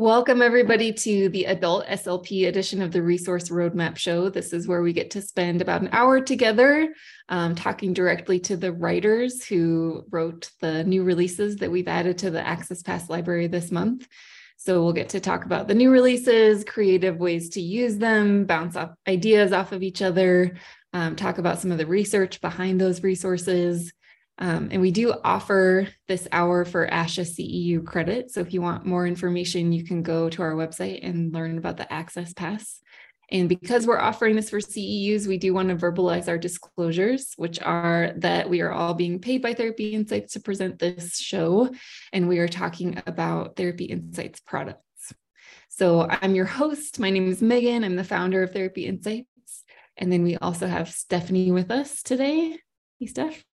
Welcome, everybody, to the adult SLP edition of the Resource Roadmap Show. This is where we get to spend about an hour together um, talking directly to the writers who wrote the new releases that we've added to the Access Pass library this month. So we'll get to talk about the new releases, creative ways to use them, bounce off ideas off of each other, um, talk about some of the research behind those resources, um, and we do offer this hour for ASHA CEU credit. So if you want more information, you can go to our website and learn about the Access Pass. And because we're offering this for CEUs, we do want to verbalize our disclosures, which are that we are all being paid by Therapy Insights to present this show, and we are talking about Therapy Insights products. So I'm your host. My name is Megan. I'm the founder of Therapy Insights. And then we also have Stephanie with us today. Hey, Steph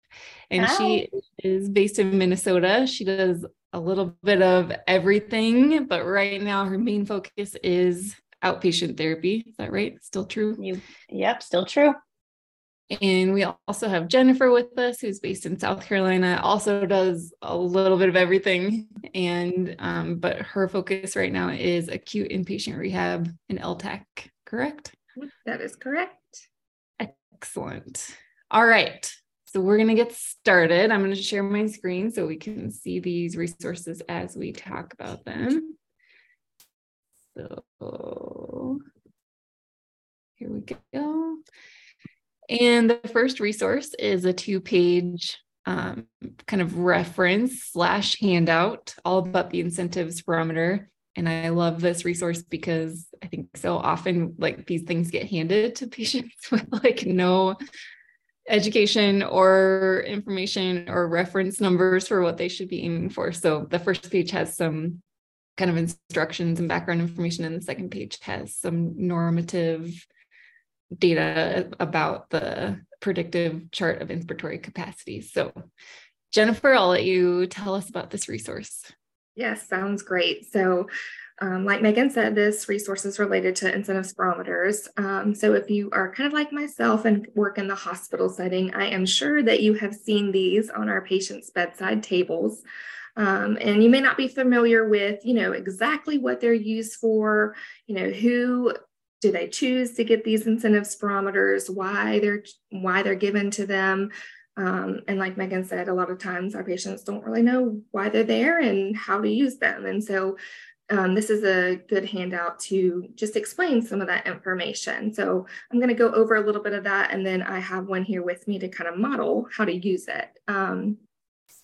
and Hi. she is based in Minnesota. She does a little bit of everything, but right now her main focus is outpatient therapy. Is that right? Still true? You, yep, still true. And we also have Jennifer with us, who's based in South Carolina, also does a little bit of everything. And, um, but her focus right now is acute inpatient rehab and LTAC, correct? That is correct. Excellent. All right. So we're going to get started. I'm going to share my screen so we can see these resources as we talk about them. So here we go. And the first resource is a two page um, kind of reference slash handout all about the incentive spirometer. And I love this resource because I think so often like these things get handed to patients with like no education or information or reference numbers for what they should be aiming for. So the first page has some kind of instructions and background information, and the second page has some normative data about the predictive chart of inspiratory capacities. So, Jennifer, I'll let you tell us about this resource. Yes, sounds great. So, um, like Megan said, this resource is related to incentive spirometers. Um, so if you are kind of like myself and work in the hospital setting, I am sure that you have seen these on our patients' bedside tables. Um, and you may not be familiar with, you know, exactly what they're used for, you know, who do they choose to get these incentive spirometers, why they're why they're given to them. Um, and like Megan said, a lot of times our patients don't really know why they're there and how to use them. And so um, this is a good handout to just explain some of that information. So I'm going to go over a little bit of that, and then I have one here with me to kind of model how to use it. Um,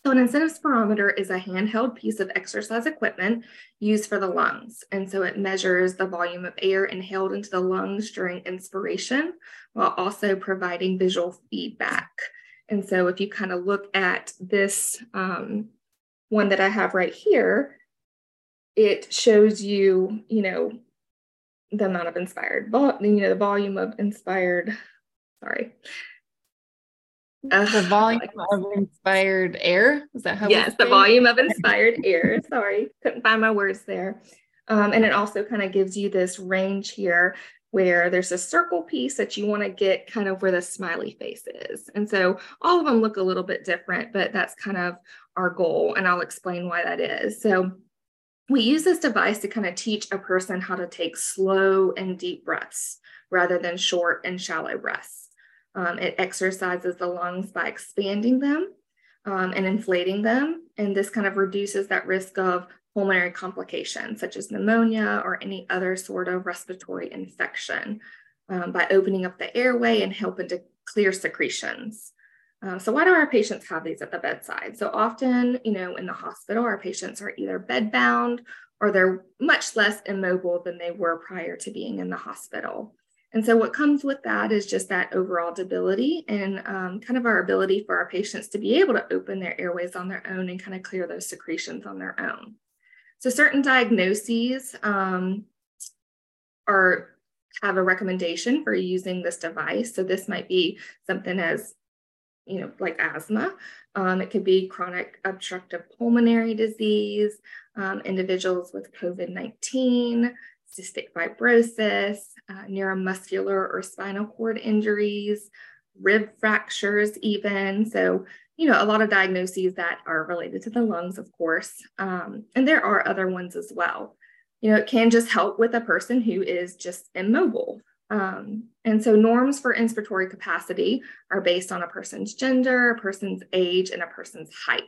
so an incentive spirometer is a handheld piece of exercise equipment used for the lungs. And so it measures the volume of air inhaled into the lungs during inspiration while also providing visual feedback. And so if you kind of look at this um, one that I have right here, it shows you, you know, the amount of inspired, you know, the volume of inspired, sorry. Uh, the volume of inspired air. Is that how? Yes, the volume of inspired air. Sorry, couldn't find my words there. Um, and it also kind of gives you this range here where there's a circle piece that you want to get kind of where the smiley face is. And so all of them look a little bit different, but that's kind of our goal. And I'll explain why that is. So we use this device to kind of teach a person how to take slow and deep breaths rather than short and shallow breaths. Um, it exercises the lungs by expanding them um, and inflating them. And this kind of reduces that risk of pulmonary complications such as pneumonia or any other sort of respiratory infection um, by opening up the airway and helping to clear secretions. Um, so why do our patients have these at the bedside? So often, you know, in the hospital, our patients are either bedbound or they're much less immobile than they were prior to being in the hospital. And so what comes with that is just that overall debility and um, kind of our ability for our patients to be able to open their airways on their own and kind of clear those secretions on their own. So certain diagnoses um, are have a recommendation for using this device. So this might be something as you know, like asthma. Um, it could be chronic obstructive pulmonary disease, um, individuals with COVID 19, cystic fibrosis, uh, neuromuscular or spinal cord injuries, rib fractures, even. So, you know, a lot of diagnoses that are related to the lungs, of course. Um, and there are other ones as well. you know, it can just help with a person who is just immobile. Um, and so norms for inspiratory capacity are based on a person's gender, a person's age, and a person's height.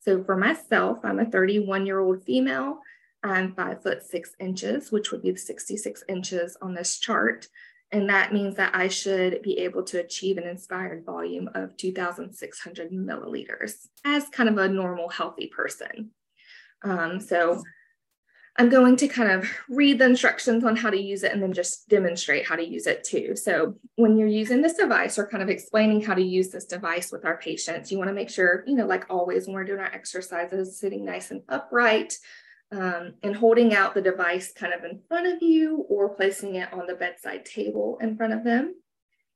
So for myself, I'm a 31 year old female. I'm five foot six inches, which would be the 66 inches on this chart. And that means that I should be able to achieve an inspired volume of 2,600 milliliters as kind of a normal, healthy person. Um, so I'm going to kind of read the instructions on how to use it and then just demonstrate how to use it too. So when you're using this device or kind of explaining how to use this device with our patients, you want to make sure, you know, like always when we're doing our exercises, sitting nice and upright um, and holding out the device kind of in front of you or placing it on the bedside table in front of them.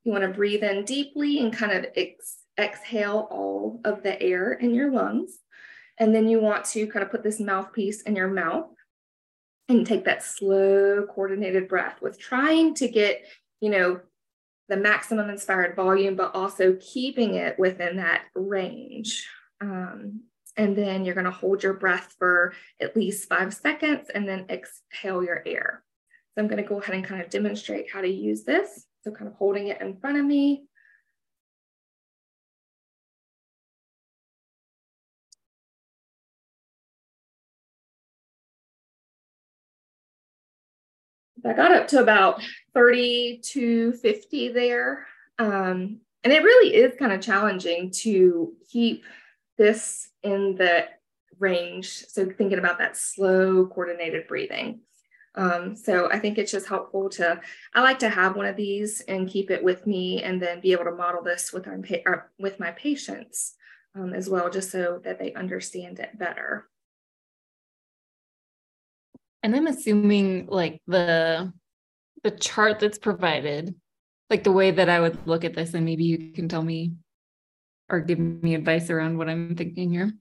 You want to breathe in deeply and kind of ex exhale all of the air in your lungs. And then you want to kind of put this mouthpiece in your mouth and take that slow coordinated breath with trying to get, you know, the maximum inspired volume, but also keeping it within that range. Um, and then you're going to hold your breath for at least five seconds and then exhale your air. So I'm going to go ahead and kind of demonstrate how to use this. So kind of holding it in front of me I got up to about 30 to 50 there. Um, and it really is kind of challenging to keep this in the range. So thinking about that slow coordinated breathing. Um, so I think it's just helpful to, I like to have one of these and keep it with me and then be able to model this with our, with my patients um, as well, just so that they understand it better. And I'm assuming like the the chart that's provided, like the way that I would look at this, and maybe you can tell me or give me advice around what I'm thinking here.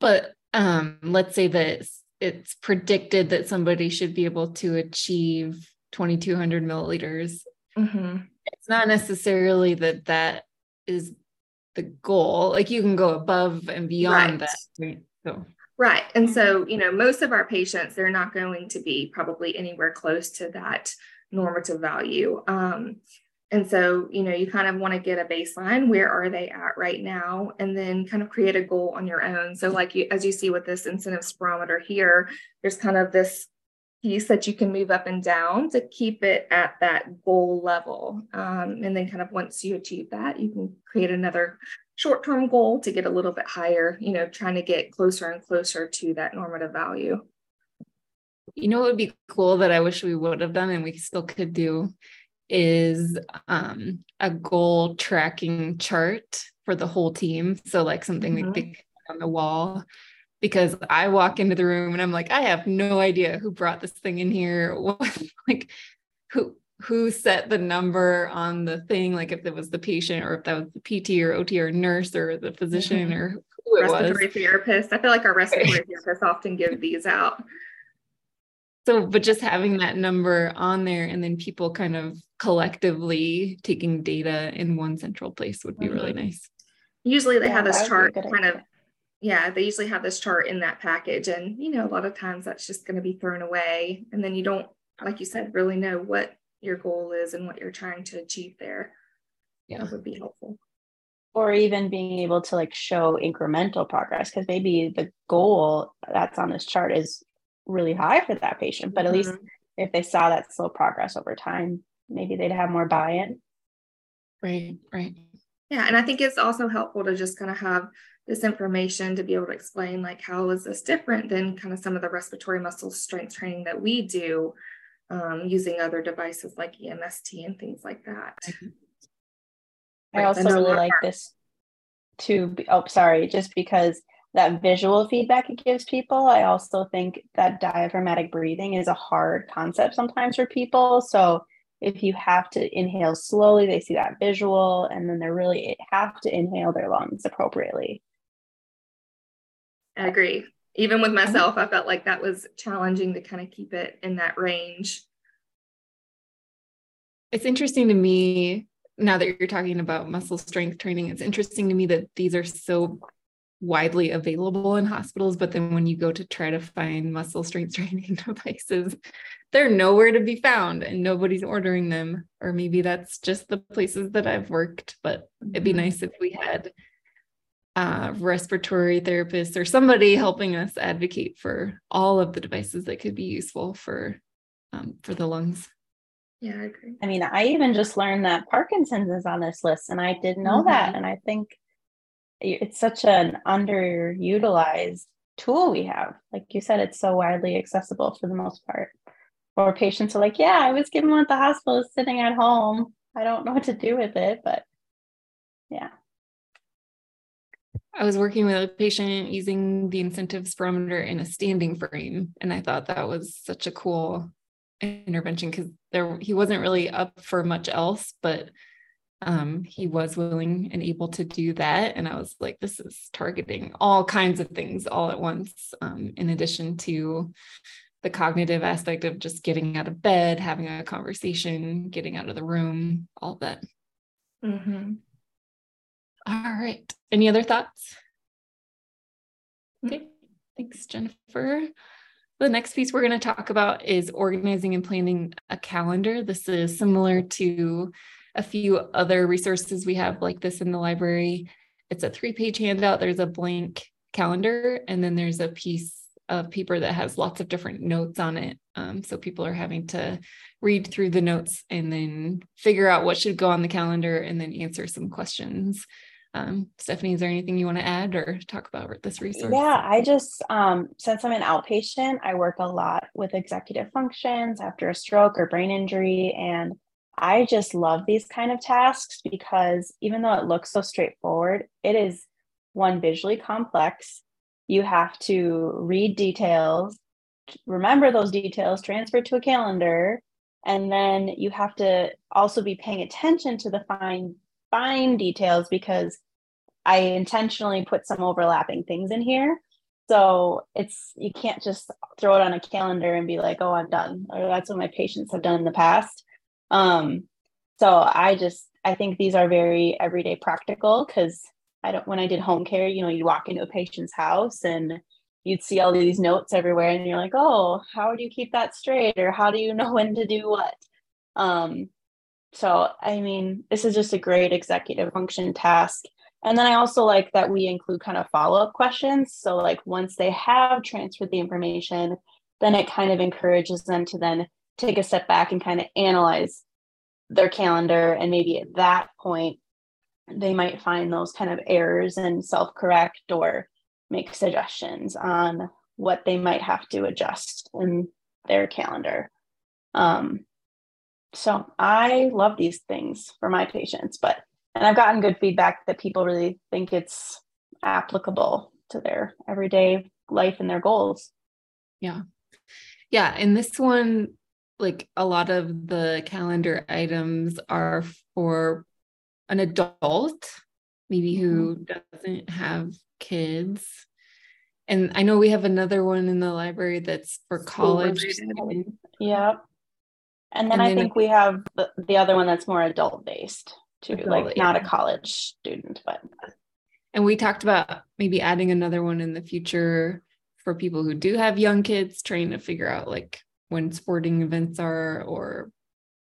But um, let's say that it's predicted that somebody should be able to achieve 2200 milliliters. Mm-hmm. It's not necessarily that that is the goal. Like you can go above and beyond right. that. Right? So Right. And so, mm-hmm. you know, most of our patients, they're not going to be probably anywhere close to that normative value. Um, and so, you know, you kind of want to get a baseline. Where are they at right now? And then kind of create a goal on your own. So, like you, as you see with this incentive spirometer here, there's kind of this piece that you can move up and down to keep it at that goal level. Um, and then kind of once you achieve that, you can create another short-term goal to get a little bit higher, you know, trying to get closer and closer to that normative value. You know what would be cool that I wish we would have done and we still could do is um, a goal tracking chart for the whole team. So like something mm-hmm. like they on the wall because I walk into the room and I'm like, I have no idea who brought this thing in here. like who who set the number on the thing, like if it was the patient or if that was the PT or OT or nurse or the physician mm-hmm. or who it respiratory was. therapist. I feel like our respiratory therapists often give these out. So, but just having that number on there and then people kind of collectively taking data in one central place would be mm-hmm. really nice. Usually they yeah, have this chart kind of yeah, they usually have this chart in that package. And, you know, a lot of times that's just going to be thrown away. And then you don't, like you said, really know what your goal is and what you're trying to achieve there. Yeah, that would be helpful. Or even being able to like show incremental progress because maybe the goal that's on this chart is really high for that patient, but mm-hmm. at least mm-hmm. if they saw that slow progress over time, maybe they'd have more buy in. Right, right. Yeah, and I think it's also helpful to just kind of have this information to be able to explain like how is this different than kind of some of the respiratory muscle strength training that we do um, using other devices like EMST and things like that. I also really like this to be, oh, sorry, just because that visual feedback it gives people. I also think that diaphragmatic breathing is a hard concept sometimes for people. So if you have to inhale slowly, they see that visual, and then they really have to inhale their lungs appropriately. I agree even with myself, I felt like that was challenging to kind of keep it in that range. It's interesting to me now that you're talking about muscle strength training. It's interesting to me that these are so widely available in hospitals, but then when you go to try to find muscle strength training devices, they're nowhere to be found and nobody's ordering them. Or maybe that's just the places that I've worked, but it'd be mm-hmm. nice if we had uh, respiratory therapists or somebody helping us advocate for all of the devices that could be useful for um, for the lungs. Yeah, I agree. I mean, I even just learned that Parkinson's is on this list, and I didn't know mm-hmm. that. And I think it's such an underutilized tool we have. Like you said, it's so widely accessible for the most part. Or patients are like, yeah, I was given one at the hospital, sitting at home. I don't know what to do with it, but yeah. I was working with a patient using the incentive spirometer in a standing frame, and I thought that was such a cool intervention because there he wasn't really up for much else, but um, he was willing and able to do that. And I was like, this is targeting all kinds of things all at once, um, in addition to the cognitive aspect of just getting out of bed, having a conversation, getting out of the room, all that. Mm-hmm. All right. Any other thoughts? Okay. Thanks, Jennifer. The next piece we're going to talk about is organizing and planning a calendar. This is similar to a few other resources we have like this in the library. It's a three page handout. There's a blank calendar, and then there's a piece of paper that has lots of different notes on it. Um, so people are having to read through the notes and then figure out what should go on the calendar and then answer some questions. Um, Stephanie, is there anything you want to add or talk about this resource? Yeah, I just, um, since I'm an outpatient, I work a lot with executive functions after a stroke or brain injury. And I just love these kind of tasks because even though it looks so straightforward, it is one visually complex. You have to read details, remember those details, transfer to a calendar, and then you have to also be paying attention to the fine fine details because I intentionally put some overlapping things in here. So it's you can't just throw it on a calendar and be like, "Oh, I'm done." Or that's what my patients have done in the past. Um, so I just I think these are very everyday practical because I don't when I did home care, you know, you walk into a patient's house and you'd see all these notes everywhere and you're like, oh, how do you keep that straight? Or how do you know when to do what? Um, so I mean, this is just a great executive function task. And then I also like that we include kind of follow-up questions. So like once they have transferred the information, then it kind of encourages them to then take a step back and kind of analyze their calendar and maybe at that point they might find those kind of errors and self-correct or make suggestions on what they might have to adjust in their calendar um, so i love these things for my patients but and i've gotten good feedback that people really think it's applicable to their everyday life and their goals yeah yeah and this one like a lot of the calendar items are for an adult, maybe who mm-hmm. doesn't have kids. And I know we have another one in the library that's for college. Yeah. And then and I then think we have the, the other one that's more adult based too, adult, like yeah. not a college student, but. And we talked about maybe adding another one in the future for people who do have young kids, trying to figure out like when sporting events are or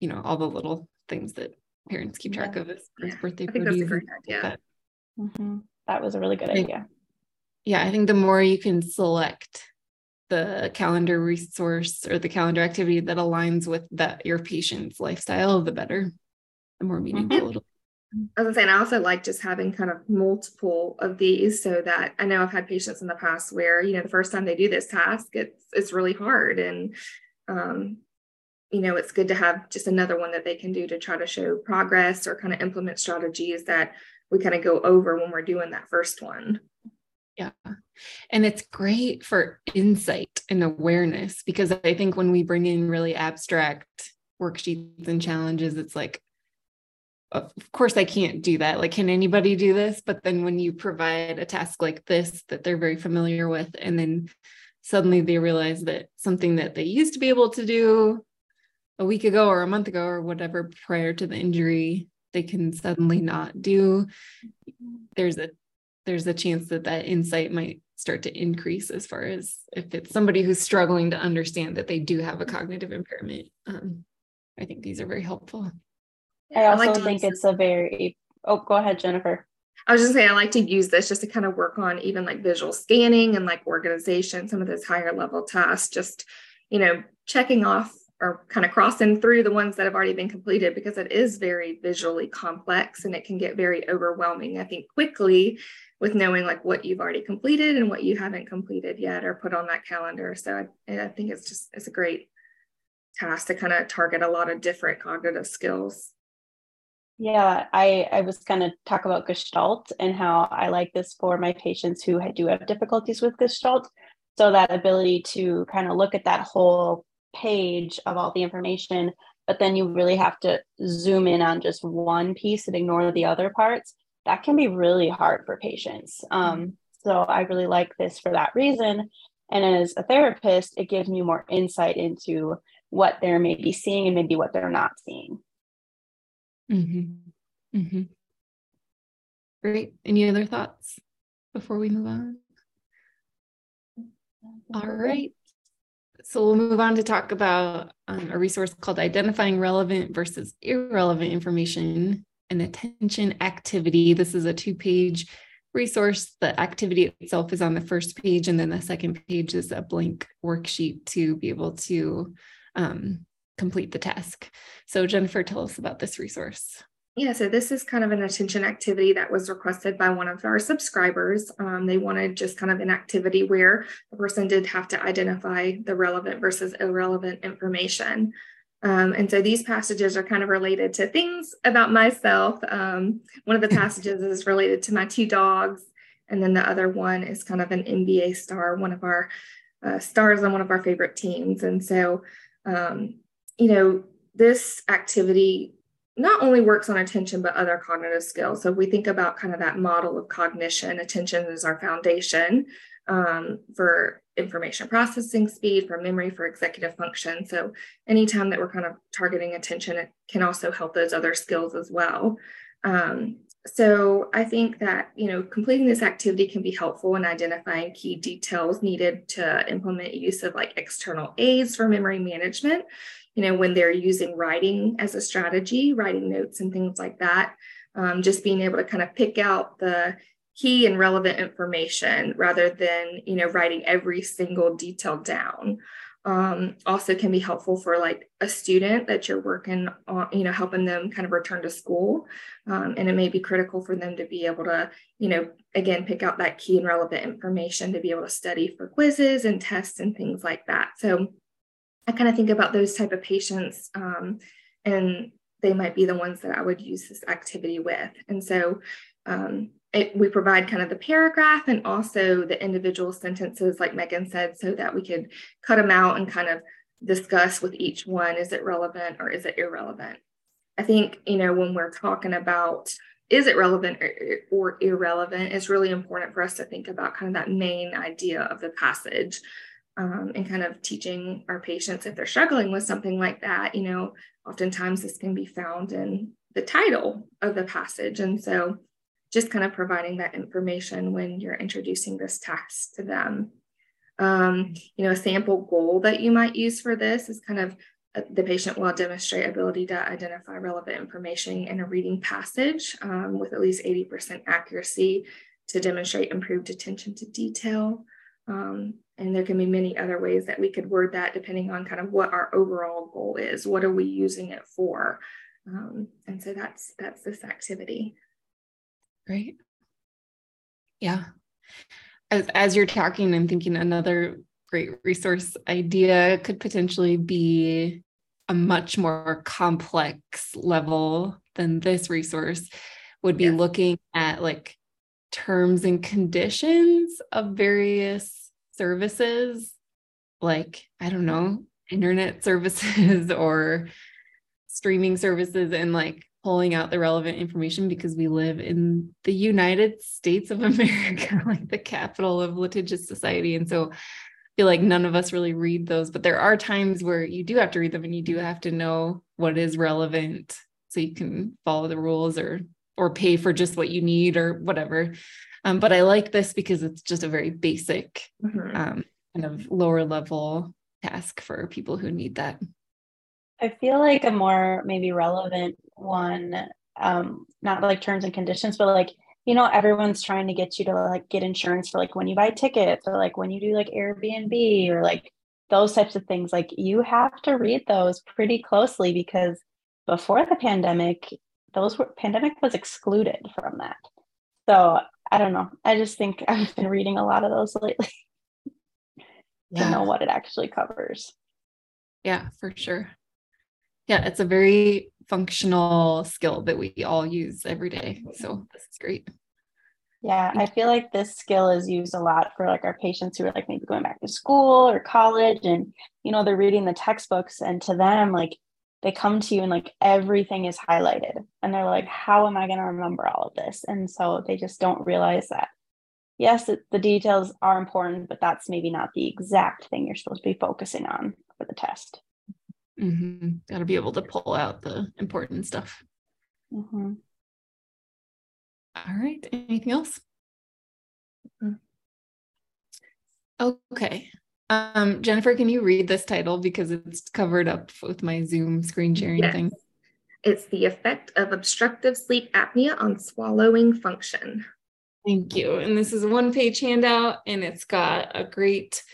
you know all the little things that parents keep track yeah. of as, as birthday I think parties. That's a great idea. That. Mm-hmm. that was a really good idea. Yeah, I think the more you can select the calendar resource or the calendar activity that aligns with that your patient's lifestyle, the better, the more meaningful mm-hmm. it'll I was saying, I also like just having kind of multiple of these so that I know I've had patients in the past where, you know, the first time they do this task, it's it's really hard. And um, you know, it's good to have just another one that they can do to try to show progress or kind of implement strategies that we kind of go over when we're doing that first one. Yeah. And it's great for insight and awareness because I think when we bring in really abstract worksheets and challenges, it's like, of course I can't do that. Like, can anybody do this? But then when you provide a task like this that they're very familiar with, and then suddenly they realize that something that they used to be able to do a week ago or a month ago or whatever prior to the injury, they can suddenly not do. There's a there's a chance that that insight might start to increase as far as if it's somebody who's struggling to understand that they do have a cognitive impairment. Um, I think these are very helpful. I also I like think it's a very, oh, go ahead, Jennifer. I was just saying, I like to use this just to kind of work on even like visual scanning and like organization, some of those higher level tasks, just, you know, checking off or kind of crossing through the ones that have already been completed because it is very visually complex and it can get very overwhelming, I think, quickly with knowing like what you've already completed and what you haven't completed yet or put on that calendar. So I, I think it's just, it's a great task to kind of target a lot of different cognitive skills. Yeah, I, I was going to talk about Gestalt and how I like this for my patients who do have difficulties with Gestalt. So that ability to kind of look at that whole page of all the information, but then you really have to zoom in on just one piece and ignore the other parts. That can be really hard for patients. Um, so I really like this for that reason. And as a therapist, it gives me more insight into what they're maybe seeing and maybe what they're not seeing. Mm-hmm. Mm-hmm. Great. Any other thoughts before we move on? All right. So we'll move on to talk about um, a resource called Identifying Relevant versus Irrelevant Information and Attention Activity. This is a two page resource. The activity itself is on the first page, and then the second page is a blank worksheet to be able to um, complete the task. So, Jennifer, tell us about this resource. Yeah, so this is kind of an attention activity that was requested by one of our subscribers. Um, they wanted just kind of an activity where the person did have to identify the relevant versus irrelevant information. Um, and so these passages are kind of related to things about myself. Um, one of the passages is related to my two dogs, and then the other one is kind of an NBA star, one of our uh, stars on one of our favorite teams. And so um, you know, this activity not only works on attention, but other cognitive skills. So if we think about kind of that model of cognition, attention is our foundation um, for information processing speed, for memory, for executive function. So anytime that we're kind of targeting attention, it can also help those other skills as well. Um, so I think that you know completing this activity can be helpful in identifying key details needed to implement use of like external aids for memory management you know, when they're using writing as a strategy, writing notes and things like that. Um, just being able to kind of pick out the key and relevant information rather than, you know, writing every single detail down. Um, also can be helpful for like a student that you're working on, you know, helping them kind of return to school. Um, and it may be critical for them to be able to, you know, again, pick out that key and relevant information to be able to study for quizzes and tests and things like that. So I kind of think about those type of patients um, and they might be the ones that I would use this activity with. And so um, it, we provide kind of the paragraph and also the individual sentences, like Megan said, so that we could cut them out and kind of discuss with each one is it relevant or is it irrelevant? I think, you know, when we're talking about is it relevant or, or irrelevant, it's really important for us to think about kind of that main idea of the passage um, and kind of teaching our patients if they're struggling with something like that, you know, oftentimes this can be found in the title of the passage. And so just kind of providing that information when you're introducing this text to them. Um, you know, a sample goal that you might use for this is kind of uh, the patient will demonstrate ability to identify relevant information in a reading passage um, with at least 80% accuracy to demonstrate improved attention to detail. Um, and there can be many other ways that we could word that depending on kind of what our overall goal is. What are we using it for? Um, and so that's that's this activity. Great. Yeah. As as you're talking, I'm thinking another great resource idea could potentially be a much more complex level than this resource would be looking at like terms and conditions of various services like i don't know internet services or streaming services and like pulling out the relevant information because we live in the United States of America, like the capital of litigious society. And so I feel like none of us really read those, but there are times where you do have to read them and you do have to know what is relevant so you can follow the rules or or pay for just what you need or whatever. Um, but I like this because it's just a very basic, Mhm. um, kind of lower level task for people who need that. I feel like a more maybe relevant one, um, not like terms and conditions, but like, you know, everyone's trying to get you to like get insurance for like when you buy tickets or like when you do like Airbnb or like those types of things. Like you have to read those pretty closely because before the pandemic, those were pandemic was excluded from that. So I don't know. I just think I've been reading a lot of those lately to know what it actually covers. Yeah, for sure. Yeah, it's a very functional skill that we all use every day. So this is great. Yeah, I feel like this skill is used a lot for like our patients who are like maybe going back to school or college and you know they're reading the textbooks and to them like they come to you and like everything is highlighted and they're like how am I going to remember all of this? And so they just don't realize that yes, it, the details are important, but that's maybe not the exact thing you're supposed to be focusing on for the test. Mm-hmm. Got to be able to pull out the important stuff. Mm-hmm. All right. Anything else? Mm. Okay. Um, Jennifer, can you read this title because it's covered up with my Zoom screen sharing Yes. thing? It's the effect of obstructive sleep apnea on swallowing function. Thank you. And this is a one page handout and it's got a great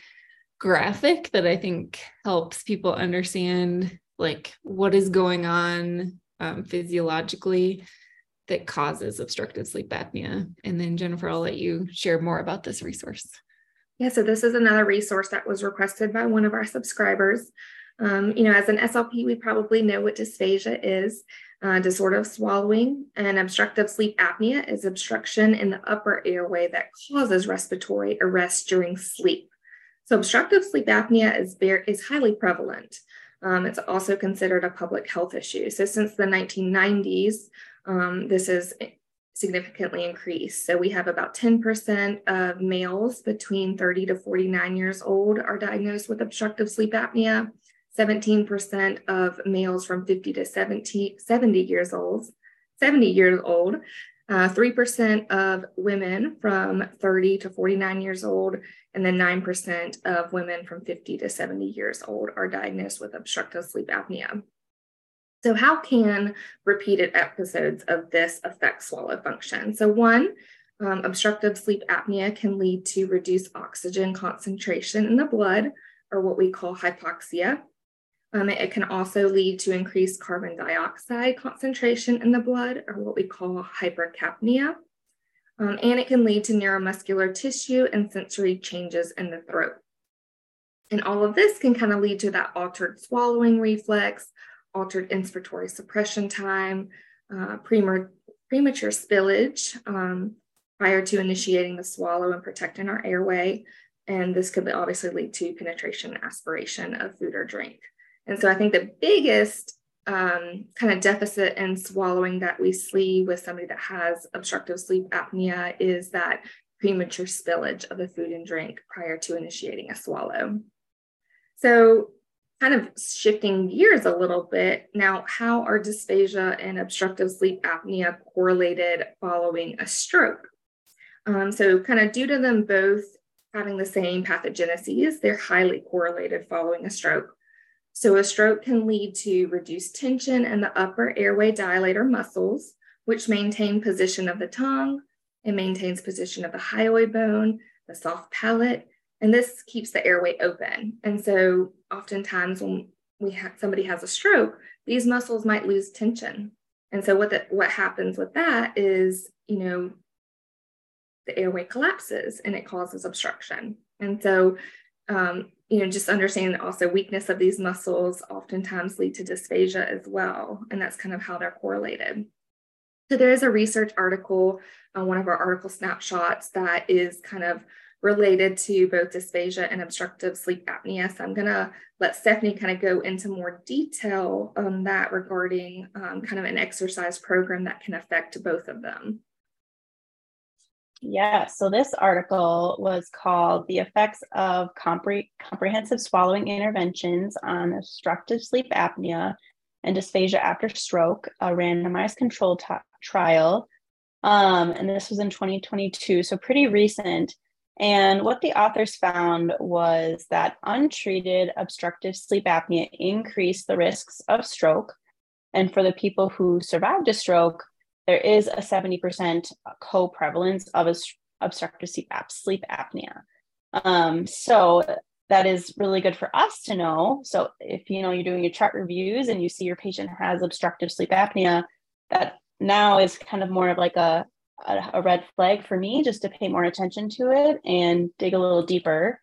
graphic that I think helps people understand like what is going on um, physiologically that causes obstructive sleep apnea. And then Jennifer, I'll let you share more about this resource. Yeah, so this is another resource that was requested by one of our subscribers. Um, you know, as an SLP, we probably know what dysphagia is. Uh, disorder of swallowing and obstructive sleep apnea is obstruction in the upper airway that causes respiratory arrest during sleep. So obstructive sleep apnea is very is highly prevalent. Um, it's also considered a public health issue. So since the 1990s, um, this is significantly increased. So we have about 10% of males between 30 to 49 years old are diagnosed with obstructive sleep apnea. 17% of males from 50 to 70, 70 years old, 70 years old, uh, 3% of women from 30 to 49 years old, and then 9% of women from 50 to 70 years old are diagnosed with obstructive sleep apnea. So, how can repeated episodes of this affect swallow function? So, one, um, obstructive sleep apnea can lead to reduced oxygen concentration in the blood, or what we call hypoxia. Um, it, can also lead to increased carbon dioxide concentration in the blood, or what we call hypercapnia. Um, and it can lead to neuromuscular tissue and sensory changes in the throat. And all of this can kind of lead to that altered swallowing reflex, altered inspiratory suppression time, uh, premature, premature spillage um, prior to initiating the swallow and protecting our airway. And this could obviously lead to penetration and aspiration of food or drink. And so I think the biggest um, kind of deficit in swallowing that we see with somebody that has obstructive sleep apnea is that premature spillage of the food and drink prior to initiating a swallow. So, kind of shifting gears a little bit now, how are dysphagia and obstructive sleep apnea correlated following a stroke? Um, so, kind of due to them both having the same pathogeneses, they're highly correlated following a stroke. So, a stroke can lead to reduced tension in the upper airway dilator muscles, which maintain position of the tongue. It maintains position of the hyoid bone, the soft palate, and this keeps the airway open. And so, oftentimes when we have somebody has a stroke, these muscles might lose tension. And so, what the, what happens with that is, you know, the airway collapses and it causes obstruction. And so, um, you know, just understanding also weakness of these muscles oftentimes lead to dysphagia as well. And that's kind of how they're correlated. So there is a research article on one of our article snapshots that is kind of related to both dysphagia and obstructive sleep apnea. So I'm going to let Stephanie kind of go into more detail on that regarding um, kind of an exercise program that can affect both of them. Yeah, so this article was called The Effects of Compre- Comprehensive Swallowing Interventions on Obstructive Sleep Apnea and Dysphagia After Stroke, a randomized control t- trial Um, and this was in 2022, so pretty recent. And what the authors found was that untreated obstructive sleep apnea increased the risks of stroke. And for the people who survived a stroke, there is a 70% co prevalence of obstructive sleep, ap- sleep apnea. Um, so that is really good for us to know. So if you know you're doing your chart reviews and you see your patient has obstructive sleep apnea, that now is kind of more of like a, a, a red flag for me just to pay more attention to it and dig a little deeper.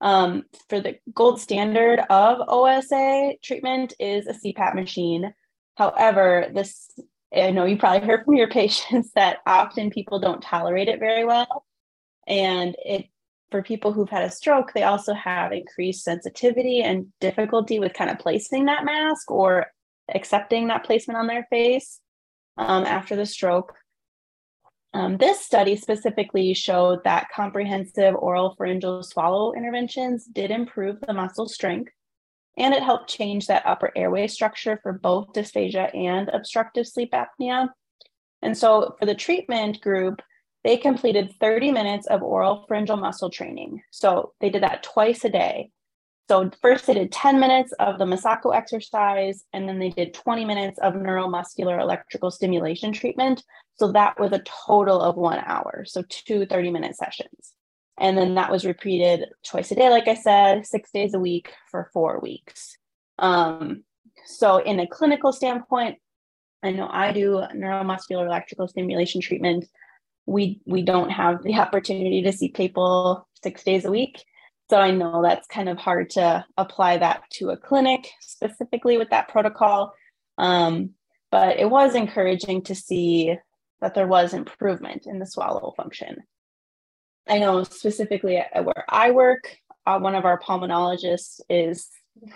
Um, for the gold standard of OSA treatment is a CPAP machine. However, this I know you probably heard from your patients that often people don't tolerate it very well. And it for people who've had a stroke, they also have increased sensitivity and difficulty with kind of placing that mask or accepting that placement on their face um, after the stroke. Um, this study specifically showed that comprehensive oral pharyngeal swallow interventions did improve the muscle strength, and it helped change that upper airway structure for both dysphagia and obstructive sleep apnea. And so for the treatment group, they completed 30 minutes of oral pharyngeal muscle training. So they did that twice a day. So first they did 10 minutes of the Masako exercise, and then they did 20 minutes of neuromuscular electrical stimulation treatment. So that was a total of one hour. So two 30 minute sessions. And then that was repeated twice a day, like I said, six days a week for four weeks. Um, so in a clinical standpoint, I know I do neuromuscular electrical stimulation treatment. We we don't have the opportunity to see people six days a week. So i know that's kind of hard to apply that to a clinic specifically with that protocol. Um, but it was encouraging to see that there was improvement in the swallow function i know specifically where i work uh, one of our pulmonologists is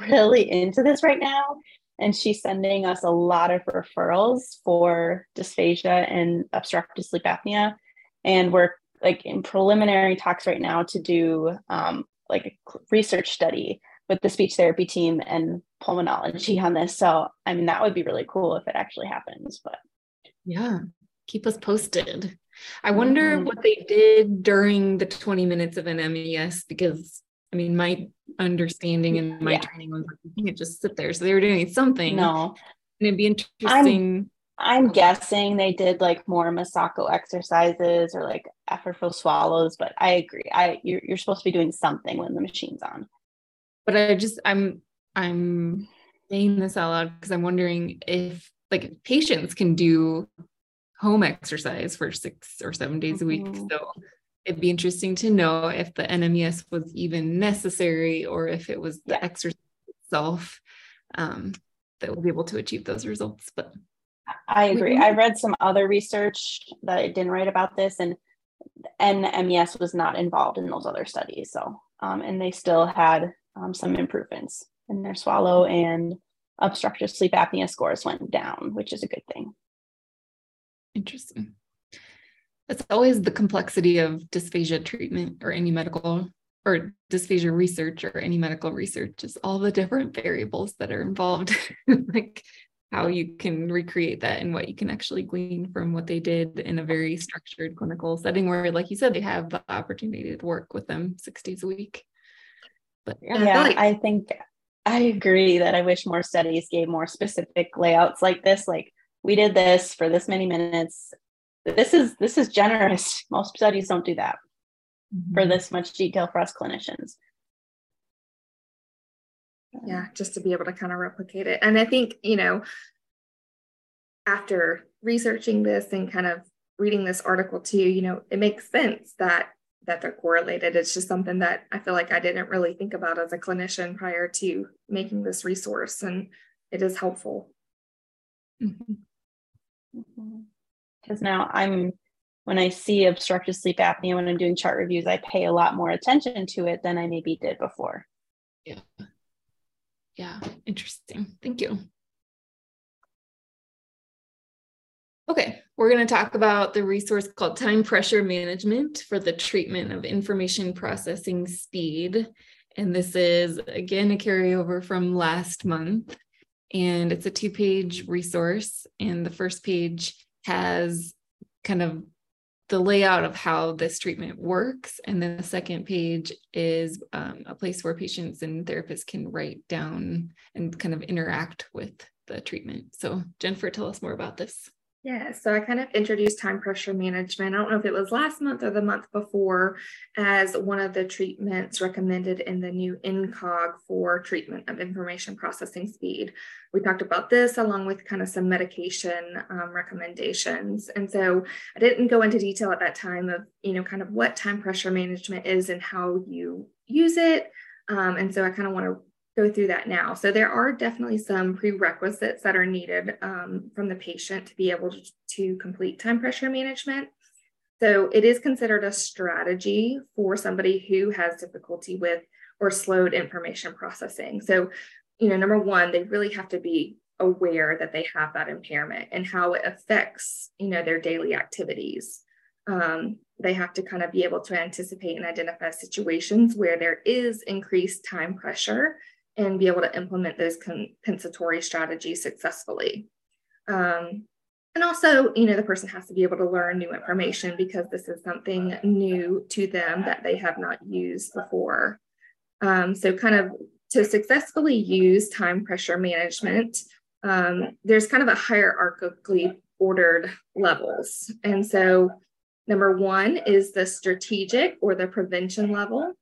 really into this right now and she's sending us a lot of referrals for dysphagia and obstructive sleep apnea. And we're like in preliminary talks right now to do um, like a research study with the speech therapy team and pulmonology on this. So i mean that would be really cool if it actually happens but yeah. Keep us posted i wonder mm-hmm. what they did during the 20 minutes of NMES because I mean, my understanding and my yeah. training was like, you can't just sit there. So they were doing something. No. And it'd be interesting. I'm, I'm guessing they did like more Masako exercises or like effortful swallows, but I agree. I you're, you're supposed to be doing something when the machine's on. But I just I'm I'm saying this out loud because I'm wondering if like patients can do home exercise for six or seven days mm-hmm. a week. Mm-hmm. So it'd be interesting to know if the NMES was even necessary or if it was the yeah. exercise itself um, that will be able to achieve those results. But I agree. I read some other research that I didn't write about this, and NMES was not involved in those other studies. So, um, and they still had um, some improvements in their swallow and obstructive sleep apnea scores went down, which is a good thing. Interesting. It's always the complexity of dysphagia treatment or any medical or dysphagia research or any medical research, just all the different variables that are involved, like how you can recreate that and what you can actually glean from what they did in a very structured clinical setting where, like you said, they have the opportunity to work with them six days a week. But yeah, yeah I, I think I agree that I wish more studies gave more specific layouts like this. Like we did this for this many minutes this is this is generous. Most studies don't do that mm-hmm. for this much detail for us clinicians. Yeah, just to be able to kind of replicate it. And I think, you know, after researching this and kind of reading this article too, you know, it makes sense that that they're correlated. It's just something that I feel like I didn't really think about as a clinician prior to making this resource, and it is helpful. Mm-hmm. Mm-hmm because now I'm when I see obstructive sleep apnea when I'm doing chart reviews, I pay a lot more attention to it than I maybe did before. Yeah. Yeah. Interesting. Thank you. Okay, we're going to talk about the resource called Time Pressure Management for the Treatment of Information Processing Speed. And this is again a carryover from last month. And it's a two page resource. And the first page has kind of the layout of how this treatment works. And then the second page is um, a place where patients and therapists can write down and kind of interact with the treatment. So, Jennifer, tell us more about this. Yeah, so I kind of introduced time pressure management. I don't know if it was last month or the month before as one of the treatments recommended in the new INCOG for treatment of information processing speed. We talked about this along with kind of some medication um, recommendations. And so I didn't go into detail at that time of, you know, kind of what time pressure management is and how you use it. Um, and so I kind of want to go through that now. So there are definitely some prerequisites that are needed um, from the patient to be able to, to complete time pressure management. So it is considered a strategy for somebody who has difficulty with or slowed information processing. So, you know, number one, they really have to be aware that they have that impairment and how it affects, you know, their daily activities. Um, they have to kind of be able to anticipate and identify situations where there is increased time pressure and be able to implement those compensatory strategies successfully. Um, and also, you know, the person has to be able to learn new information because this is something new to them that they have not used before. Um, so, kind of to successfully use time pressure management, um, there's kind of a hierarchically ordered levels. And so, number one is the strategic or the prevention level.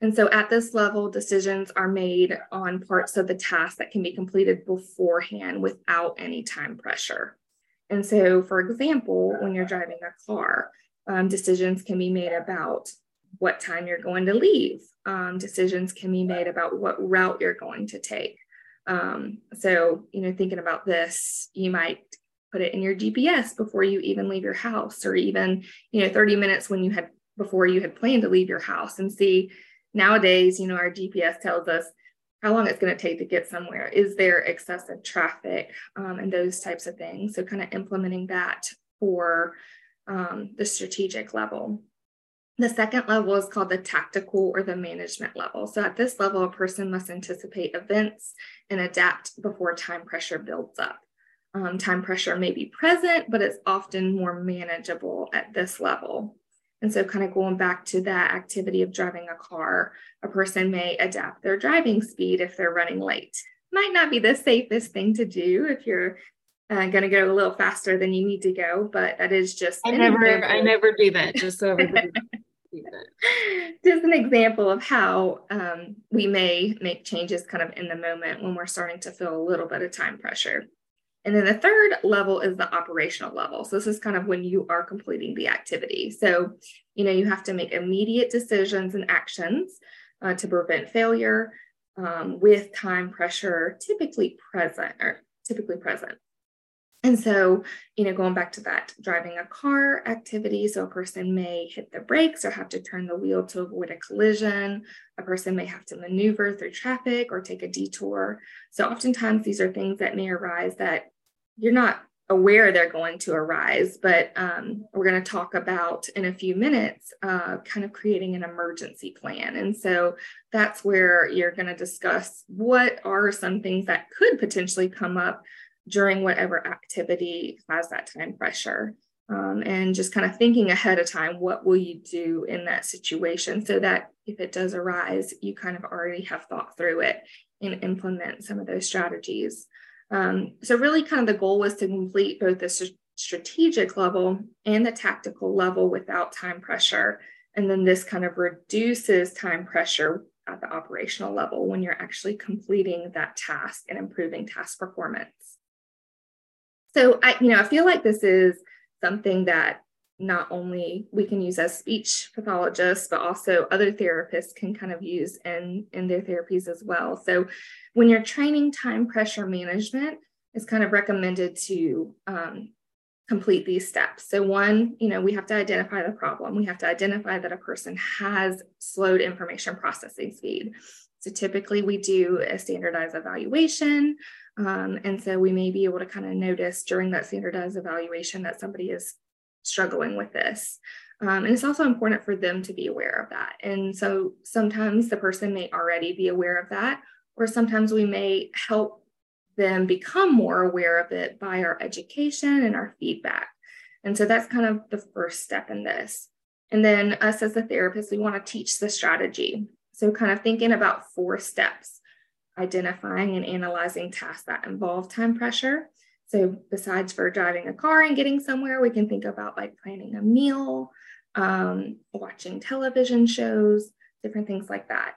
And so at this level, decisions are made on parts of the task that can be completed beforehand without any time pressure. And so, for example, when you're driving a car, um, decisions can be made about what time you're going to leave. Um, decisions can be made about what route you're going to take. Um, so, you know, thinking about this, you might put it in your GPS before you even leave your house, or even, you know, 30 minutes when you had before you had planned to leave your house and see nowadays, you know, our GPS tells us how long it's going to take to get somewhere. Is there excessive traffic um, and those types of things? So, kind of implementing that for um, the strategic level. The second level is called the tactical or the management level. So, at this level, a person must anticipate events and adapt before time pressure builds up. Um, time pressure may be present, but it's often more manageable at this level. And so, kind of going back to that activity of driving a car, a person may adapt their driving speed if they're running late. Might not be the safest thing to do if you're uh, going to go a little faster than you need to go, but that is just. I never, example. I never do that. Just so everybody. just an example of how um, we may make changes kind of in the moment when we're starting to feel a little bit of time pressure. And then the third level is the operational level. So this is kind of when you are completing the activity. So, you know, you have to make immediate decisions and actions uh, to prevent failure um, with time pressure typically present or typically present. And so, you know, going back to that driving a car activity, so a person may hit the brakes or have to turn the wheel to avoid a collision. A person may have to maneuver through traffic or take a detour. So, oftentimes, these are things that may arise that you're not aware they're going to arise, but um, we're going to talk about in a few minutes uh, kind of creating an emergency plan. And so that's where you're going to discuss what are some things that could potentially come up during whatever activity has that time pressure. Um, and just kind of thinking ahead of time, what will you do in that situation so that if it does arise, you kind of already have thought through it and implement some of those strategies. Um, so really kind of the goal was to complete both the strategic level and the tactical level without time pressure. And then this kind of reduces time pressure at the operational level when you're actually completing that task and improving task performance. So I, you know, I feel like this is something that not only we can use as speech pathologists, but also other therapists can kind of use in, in their therapies as well. So when you're training time pressure management, it's kind of recommended to um, complete these steps. So one, you know, we have to identify the problem. We have to identify that a person has slowed information processing speed. So typically we do a standardized evaluation. Um, and so we may be able to kind of notice during that standardized evaluation that somebody is struggling with this. Um, and it's also important for them to be aware of that. And so sometimes the person may already be aware of that, or sometimes we may help them become more aware of it by our education and our feedback. And so that's kind of the first step in this. And then us as a therapist, we want to teach the strategy. So, kind of thinking about four steps identifying and analyzing tasks that involve time pressure. So, besides for driving a car and getting somewhere, we can think about like planning a meal, um, watching television shows, different things like that.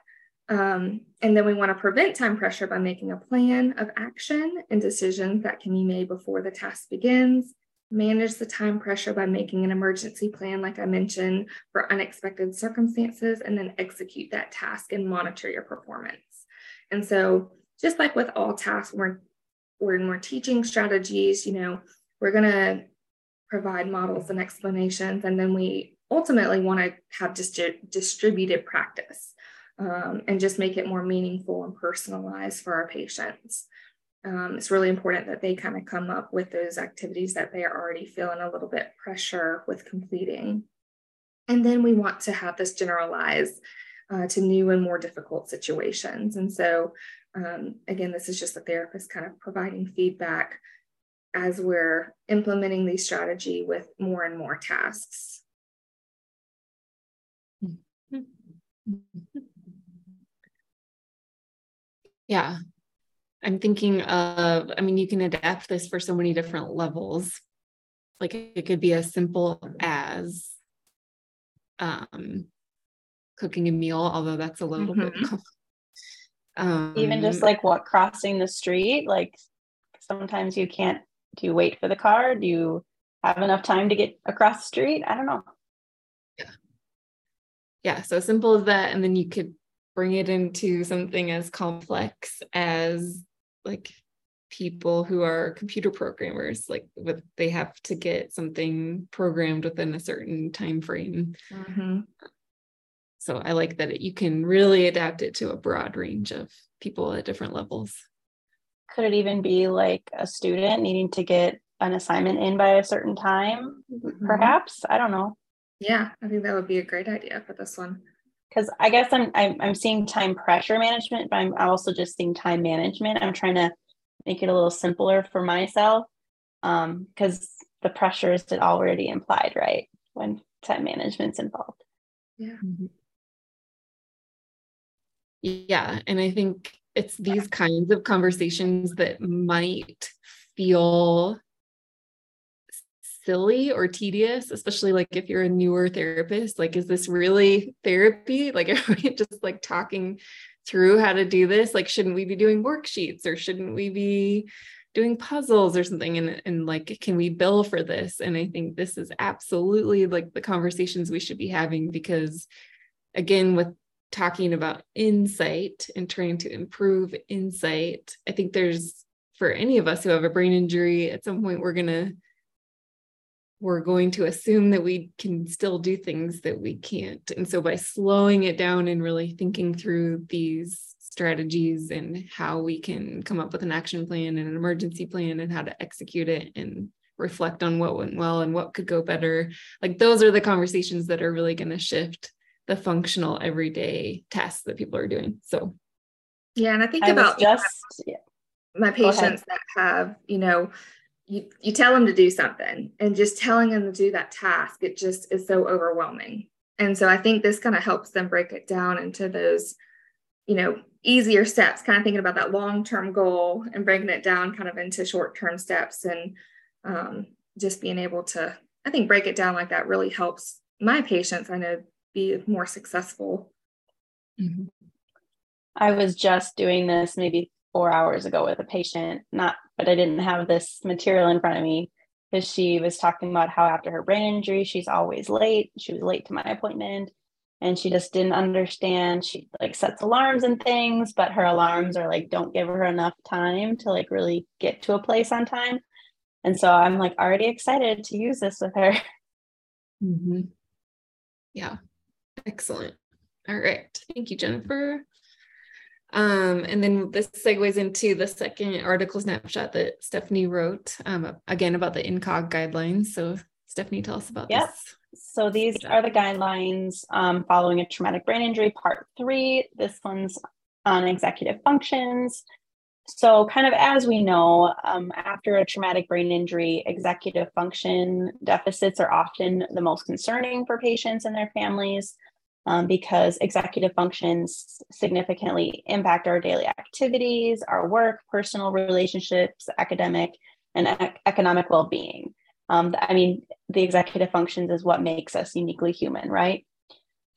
Um, and then we want to prevent time pressure by making a plan of action and decisions that can be made before the task begins. Manage the time pressure by making an emergency plan, like I mentioned, for unexpected circumstances, and then execute that task and monitor your performance. And so, just like with all tasks, we're, we're more teaching strategies, you know, we're going to provide models and explanations, and then we ultimately want to have just distributed practice um, and just make it more meaningful and personalized for our patients. Um, it's really important that they kind of come up with those activities that they are already feeling a little bit pressure with completing. And then we want to have this generalize uh, to new and more difficult situations. And so, um, again, this is just a therapist kind of providing feedback as we're implementing the strategy with more and more tasks. Yeah. I'm thinking of, I mean, you can adapt this for so many different levels. Like it could be as simple as um, cooking a meal, although that's a little mm-hmm. bit. Um, Even just like what crossing the street, like sometimes you can't. Do you wait for the car? Do you have enough time to get across the street? I don't know. Yeah. Yeah. So simple as that. And then you could bring it into something as complex as like people who are computer programmers like with they have to get something programmed within a certain time frame mm-hmm so I like that it, you can really adapt it to a broad range of people at different levels. Could it even be like a student needing to get an assignment in by a certain time, mm-hmm. perhaps? I don't know. Yeah, I think that would be a great idea for this one. Because I guess I'm, I'm I'm seeing time pressure management, but I'm also just seeing time management. I'm trying to make it a little simpler for myself because um, the pressure is already implied, right? When time management's involved. Yeah. Mm-hmm yeah and i think it's these kinds of conversations that might feel silly or tedious especially like if you're a newer therapist like is this really therapy? Like are we just like talking through how to do this? Like shouldn't we be doing worksheets or shouldn't we be doing puzzles or something? And, and like can we bill for this? And i think this is absolutely like the conversations we should be having because again with talking about insight and trying to improve insight, I think there's for any of us who have a brain injury, at some point we're gonna we're going to assume that we can still do things that we can't. And so by slowing it down and really thinking through these strategies and how we can come up with an action plan and an emergency plan and how to execute it and reflect on what went well and what could go better. Like those are the conversations that are really going to shift the functional everyday tasks that people are doing. So, yeah, and I think I about just yeah. my patients that have, you know, you, you tell them to do something and just telling them to do that task, it just is so overwhelming. And so I think this kind of helps them break it down into those, you know, easier steps, kind of thinking about that long term goal and breaking it down kind of into short term steps and um, just being able to, I think, break it down like that really helps my patients. I know be more successful. Mm-hmm. I was just doing this maybe four hours ago with a patient, not, but I didn't have this material in front of me because she was talking about how after her brain injury, she's always late. She was late to my appointment and she just didn't understand. She like sets alarms and things, but her alarms are like, don't give her enough time to like really get to a place on time. And so I'm like already excited to use this with her. Mm-hmm. Yeah. Excellent. All right. Thank you, Jennifer. Um, and then this segues into the second article snapshot that Stephanie wrote, um, again about the INCOG guidelines. So, Stephanie, tell us about yep. this. So, these are the guidelines um, following a traumatic brain injury, part three. This one's on executive functions. So, kind of as we know, um, after a traumatic brain injury, executive function deficits are often the most concerning for patients and their families um, because executive functions significantly impact our daily activities, our work, personal relationships, academic, and ec- economic well being. Um, I mean, the executive functions is what makes us uniquely human, right?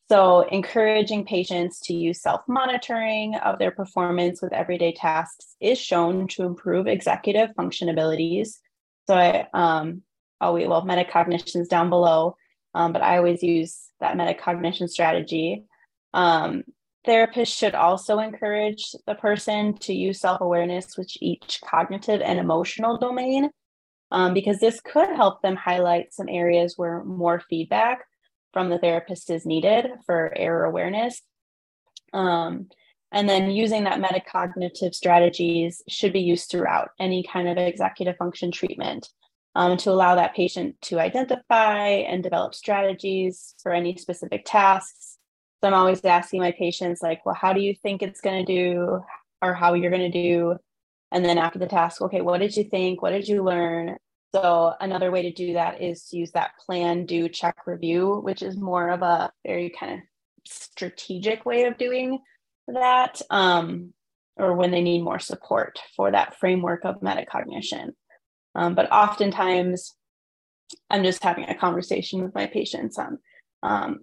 So, encouraging patients to use self monitoring of their performance with everyday tasks is shown to improve executive function abilities. So, I, um, wait, well, metacognition is down below, um, but I always use that metacognition strategy. Um, therapists should also encourage the person to use self awareness with each cognitive and emotional domain, um, because this could help them highlight some areas where more feedback from the therapist is needed for error awareness. Um, and then using that metacognitive strategies should be used throughout any kind of executive function treatment um, to allow that patient to identify and develop strategies for any specific tasks. So I'm always asking my patients, like, well, how do you think it's going to do, or how you're going to do? And then after the task, okay, what did you think? What did you learn? So another way to do that is to use that plan, do, check, review, which is more of a very kind of strategic way of doing that, um, or when they need more support for that framework of metacognition. Um, but oftentimes, I'm just having a conversation with my patients on um,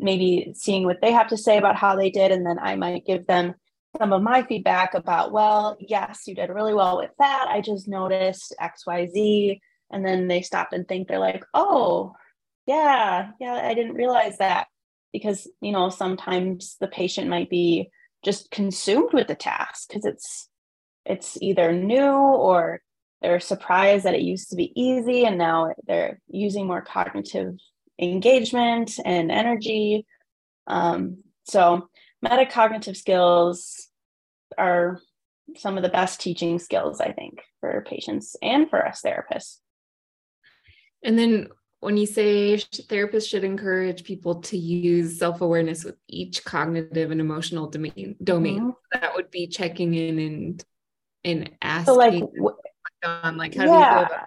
maybe seeing what they have to say about how they did, and then I might give them some of my feedback about, well, yes, you did really well with that. I just noticed X, Y, Z and then they stop and think they're like oh yeah yeah i didn't realize that. Because you know sometimes the patient might be just consumed with the task because it's it's either new or they're surprised that it used to be easy and now they're using more cognitive engagement and energy. Um, so metacognitive skills are some of the best teaching skills i think for patients and for us therapists and then when you say therapists should encourage people to use self-awareness with each cognitive and emotional domain domain mm-hmm. that would be checking in and and asking so like on like how yeah. do you feel about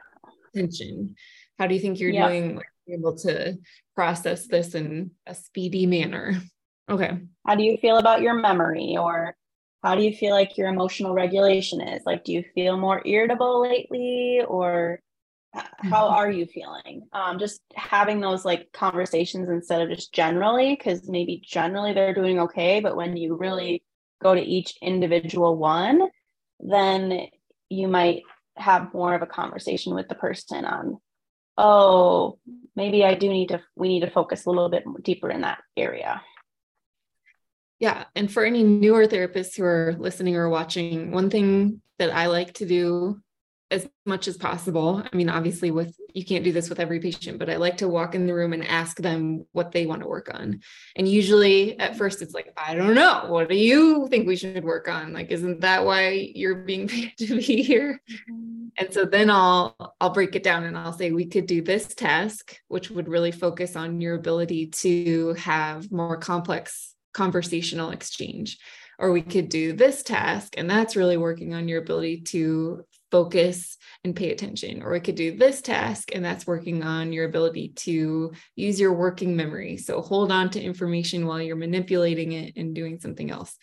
attention how do you think you're yeah. doing like, able to process this in a speedy manner okay how do you feel about your memory or how do you feel like your emotional regulation is like do you feel more irritable lately or how mm-hmm. are you feeling um, just having those like conversations instead of just generally because maybe generally they're doing okay but when you really go to each individual one then you might have more of a conversation with the person on oh maybe i do need to we need to focus a little bit deeper in that area yeah and for any newer therapists who are listening or watching one thing that i like to do as much as possible. I mean, obviously, with you can't do this with every patient, but I like to walk in the room and ask them what they want to work on. And usually at first it's like, I don't know. What do you think we should work on? Like, isn't that why you're being paid to be here? Mm-hmm. And so then I'll I'll break it down and I'll say we could do this task, which would really focus on your ability to have more complex conversational exchange or we could do this task and that's really working on your ability to focus and pay attention. Or we could do this task, and that's working on your ability to use your working memory. So hold on to information while you're manipulating it and doing something else.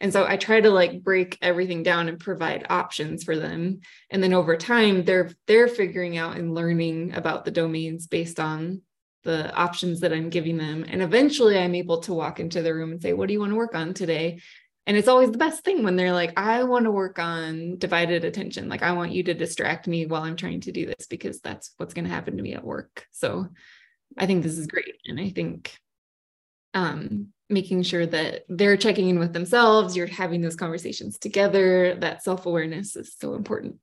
And so I try to like break everything down and provide options for them. And then over time, they're they're figuring out and learning about the domains based on the options that I'm giving them. And eventually I'm able to walk into the room and say, What do you want to work on today? And it's always the best thing when they're like i want to work on divided attention. Like i want you to distract me while i'm trying to do this because that's what's going to happen to me at work. So i think this is great. And i think um, making sure that they're checking in with themselves you're having those conversations together that self-awareness is so important.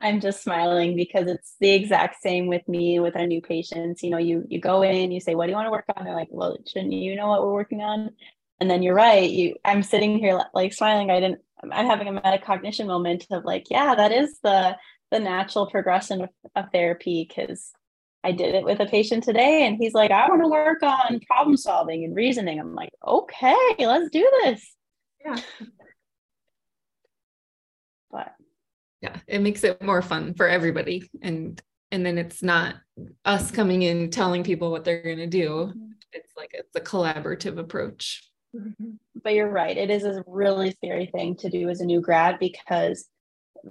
I'm just smiling because it's the exact same with me with our new patients. You know you you go in you say what do you want to work on? They're like well shouldn't you know what we're working on and then you're right you i'm sitting here like smiling i didn't i'm having a metacognition moment of like yeah that is the the natural progression of, of therapy because i did it with a patient today and he's like i want to work on problem solving and reasoning. I'm like okay let's do this. Yeah. But yeah, it makes it more fun for everybody and and then it's not us coming in telling people what they're going to do. Mm-hmm. it's like it's a collaborative approach but you're right it is a really scary thing to do as a new grad because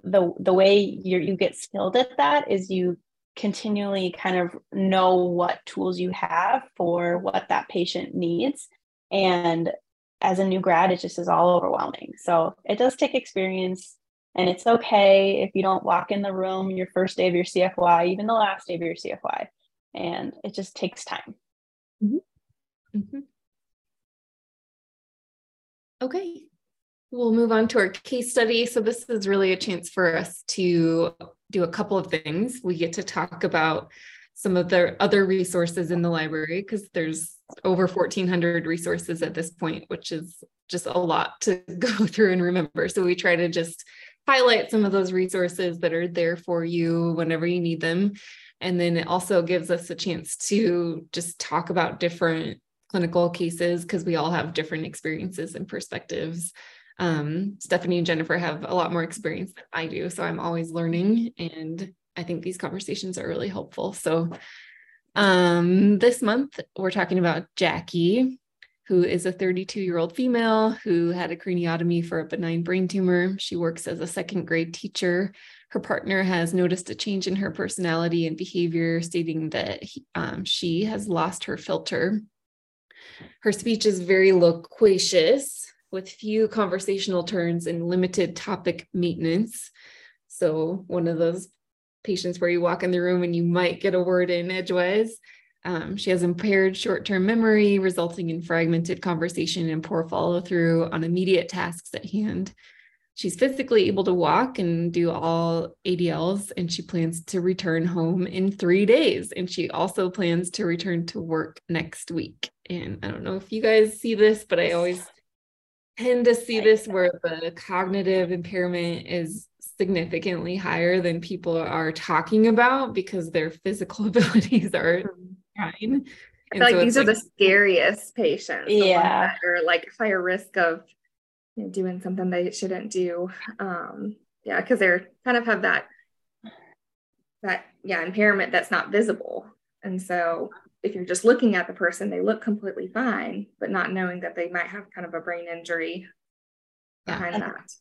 the the way you you get skilled at that is you continually kind of know what tools you have for what that patient needs and as a new grad it just is all overwhelming so it does take experience and it's okay if you don't walk in the room your first day of your CFY, even the last day of your CFY. And it just takes time. Mm-hmm. Mm-hmm. Okay. We'll move on to our case study. So, this is really a chance for us to do a couple of things. We get to talk about some of the other resources in the library because there's over 1400 resources at this point which is just a lot to go through and remember so we try to just highlight some of those resources that are there for you whenever you need them. And then it also gives us a chance to just talk about different clinical cases because we all have different experiences and perspectives. Um, Stephanie and Jennifer have a lot more experience than I do. So I'm always learning. And I think these conversations are really helpful. So um, this month, we're talking about Jackie who is a 32 year old female who had a craniotomy for a benign brain tumor. She works as a second grade teacher. Her partner has noticed a change in her personality and behavior, stating that he, um, she has lost her filter. Her speech is very loquacious with few conversational turns and limited topic maintenance. So, one of those patients where you walk in the room and you might get a word in edgewise. Um, she has impaired short term memory, resulting in fragmented conversation and poor follow through on immediate tasks at hand. She's physically able to walk and do all ADLs, and she plans to return home in three days. And she also plans to return to work next week. And I don't know if you guys see this, but I always tend to see this where the cognitive impairment is significantly higher than people are talking about because their physical abilities are mm-hmm fine. I feel like these are the scariest patients. Yeah. Or like higher risk of you know, doing something they shouldn't do. Um, yeah, because they're kind of have that that yeah impairment that's not visible. And so if you're just looking at the person, they look completely fine, but not knowing that they might have kind of a brain injury behind and, that.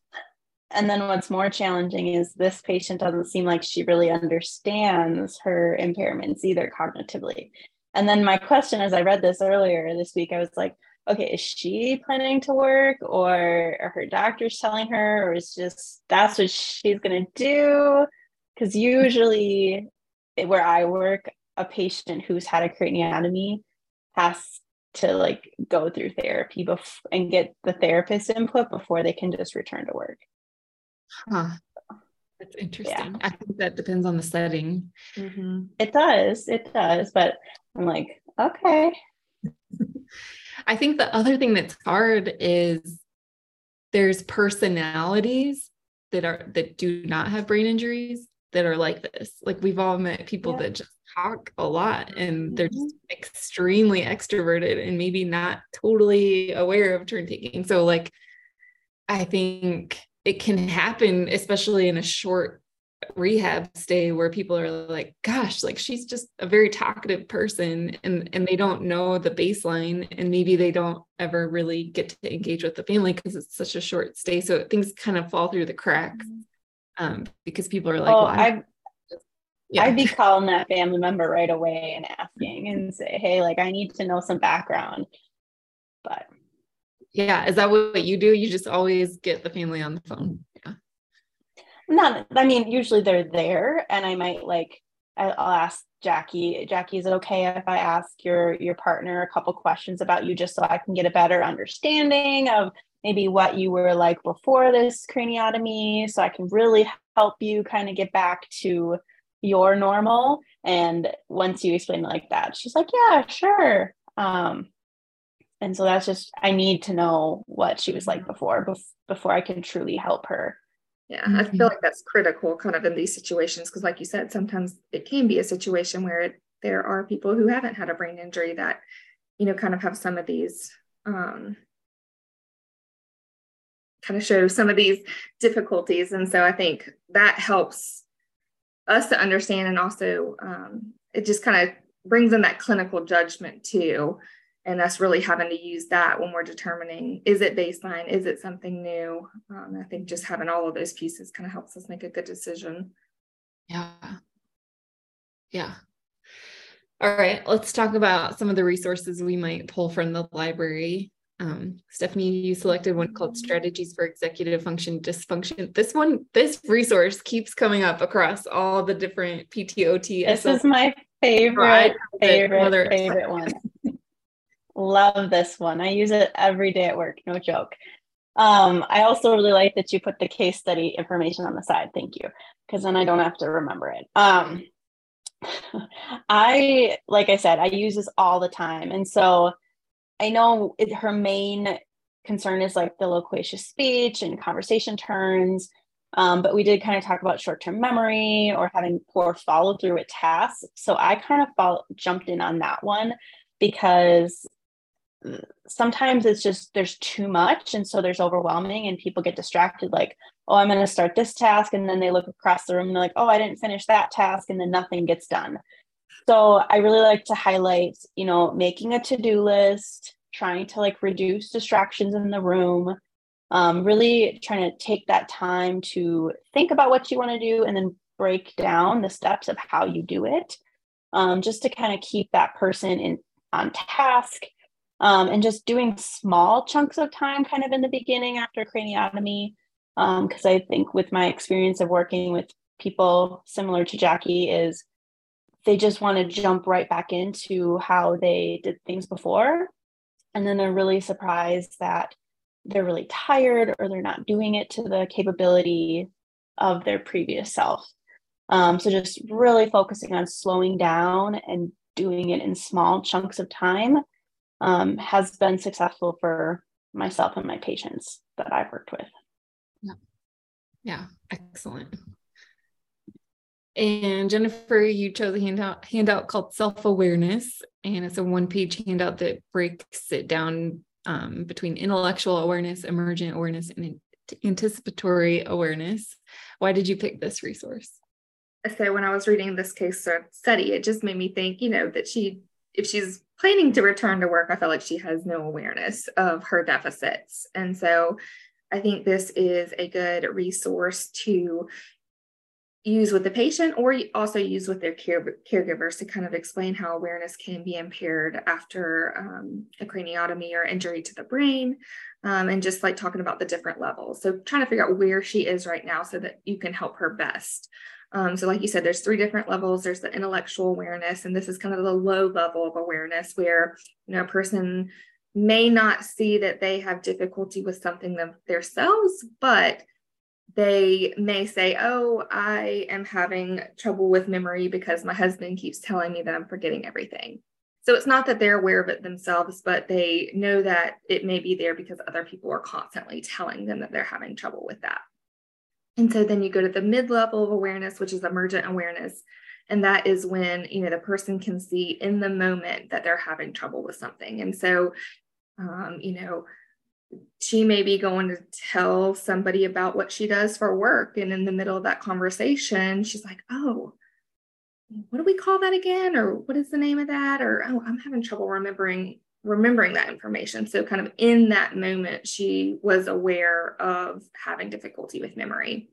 And then what's more challenging is this patient doesn't seem like she really understands her impairments either cognitively. And then my question as I read this earlier this week, I was like, okay, is she planning to work or are her doctors telling her, or is just that's what she's going to do? Because usually where I work, a patient who's had a craniotomy has to like go through therapy bef- and get the therapist input before they can just return to work. Huh. That's interesting. Yeah. I think that depends on the setting. Mm-hmm. It does. It does. But I'm like, okay. I think the other thing that's hard is there's personalities that are that do not have brain injuries that are like this. Like we've all met people yeah. that just talk a lot and they're just mm-hmm. extremely extroverted and maybe not totally aware of turn taking. So like I think it can happen, especially in a short rehab stay where people are like gosh like she's just a very talkative person and and they don't know the baseline and maybe they don't ever really get to engage with the family because it's such a short stay so things kind of fall through the cracks mm-hmm. Um, because people are like oh, well, I, yeah. I'd be calling that family member right away and asking and say hey like I need to know some background but yeah is that what you do you just always get the family on the phone yeah. not i mean usually they're there and i might like i'll ask jackie jackie is it okay if i ask your your partner a couple questions about you just so i can get a better understanding of maybe what you were like before this craniotomy so i can really help you kind of get back to your normal. And once you explain it like that she's like yeah sure. Um and so that's just i need to know what she was like before before i can truly help her. Yeah i feel like that's critical kind of in these situations because like you said sometimes it can be a situation where it, there are people who haven't had a brain injury that you know kind of have some of these um, kind of show some of these difficulties. And so I think that helps us to understand and also um, it just kind of brings in that clinical judgment too. And us really having to use that when we're determining is it baseline? Is it something new? Um, i think just having all of those pieces kind of helps us make a good decision. Yeah. Yeah. All right. Let's talk about some of the resources we might pull from the library um, Stephanie, you selected one called Strategies for Executive Function Dysfunction. This one, this resource keeps coming up across all the different PTOT. This is my favorite, favorite, favorite one. Love this one. I use it every day at work, no joke. Um, I also really like that you put the case study information on the side. Thank you, because then I don't have to remember it. Um, I, like I said, I use this all the time. And so I know it, her main concern is like the loquacious speech and conversation turns. Um, but we did kind of talk about short-term memory or having poor follow-through with tasks. So I kind of fall, jumped in on that one because sometimes it's just there's too much and so there's overwhelming and people get distracted like oh i'm going to start this task and then they look across the room and they're like oh i didn't finish that task and then nothing gets done so I really like to highlight, you know, making a to-do list, trying to like reduce distractions in the room, um, really trying to take that time to think about what you want to do and then break down the steps of how you do it, um, just to kind of keep that person in on task. Um, and just doing small chunks of time kind of in the beginning after craniotomy. Because um, I think with my experience of working with people similar to Jackie is they just want to jump right back into how they did things before. And then they're really surprised that they're really tired or they're not doing it to the capability of their previous self. Um, so just really focusing on slowing down and doing it in small chunks of time um, has been successful for myself and my patients that I've worked with. Yeah. Yeah. Excellent. And Jennifer, you chose a handout handout called Self Awareness, and it's a one page handout that breaks it down um, between intellectual awareness, emergent awareness, and anticipatory awareness. Why did you pick this resource? So when I was reading this case study, it just made me think, you know, that she, if she's planning to return to work, I feel like she has no awareness of her deficits, and so I think this is a good resource to use with the patient or also use with their care, caregivers to kind of explain how awareness can be impaired after um, a craniotomy or injury to the brain um, and just like talking about the different levels. So trying to figure out where she is right now so that you can help her best. Um, so like you said there's three different levels. There's the intellectual awareness and this is kind of the low level of awareness where you know a person may not see that they have difficulty with something themselves but they may say, Oh, I am having trouble with memory because my husband keeps telling me that I'm forgetting everything. So it's not that they're aware of it themselves, but they know that it may be there because other people are constantly telling them that they're having trouble with that. And so then you go to the mid level of awareness, which is emergent awareness. And that is when, you know, the person can see in the moment that they're having trouble with something. And so, um, you know, she may be going to tell somebody about what she does for work. And in the middle of that conversation, she's like, oh, what do we call that again? Or what is the name of that? Or, oh, I'm having trouble remembering remembering that information. So kind of in that moment, she was aware of having difficulty with memory.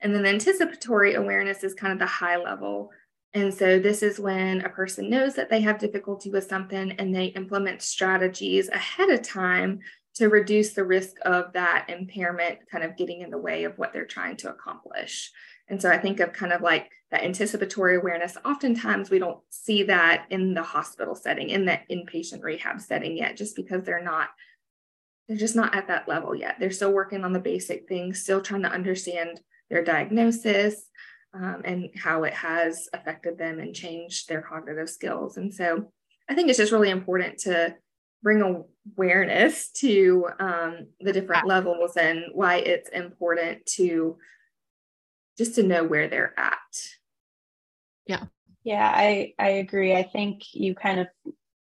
And then the anticipatory awareness is kind of the high level. And so this is when a person knows that they have difficulty with something and they implement strategies ahead of time to reduce the risk of that impairment kind of getting in the way of what they're trying to accomplish. And so I think of kind of like that anticipatory awareness. Oftentimes we don't see that in the hospital setting, in that inpatient rehab setting yet, just because they're not, they're just not at that level yet. They're still working on the basic things, still trying to understand their diagnosis um, and how it has affected them and changed their cognitive skills. And so I think it's just really important to bring awareness to um, the different levels and why it's important to just to know where they're at yeah yeah i i agree i think you kind of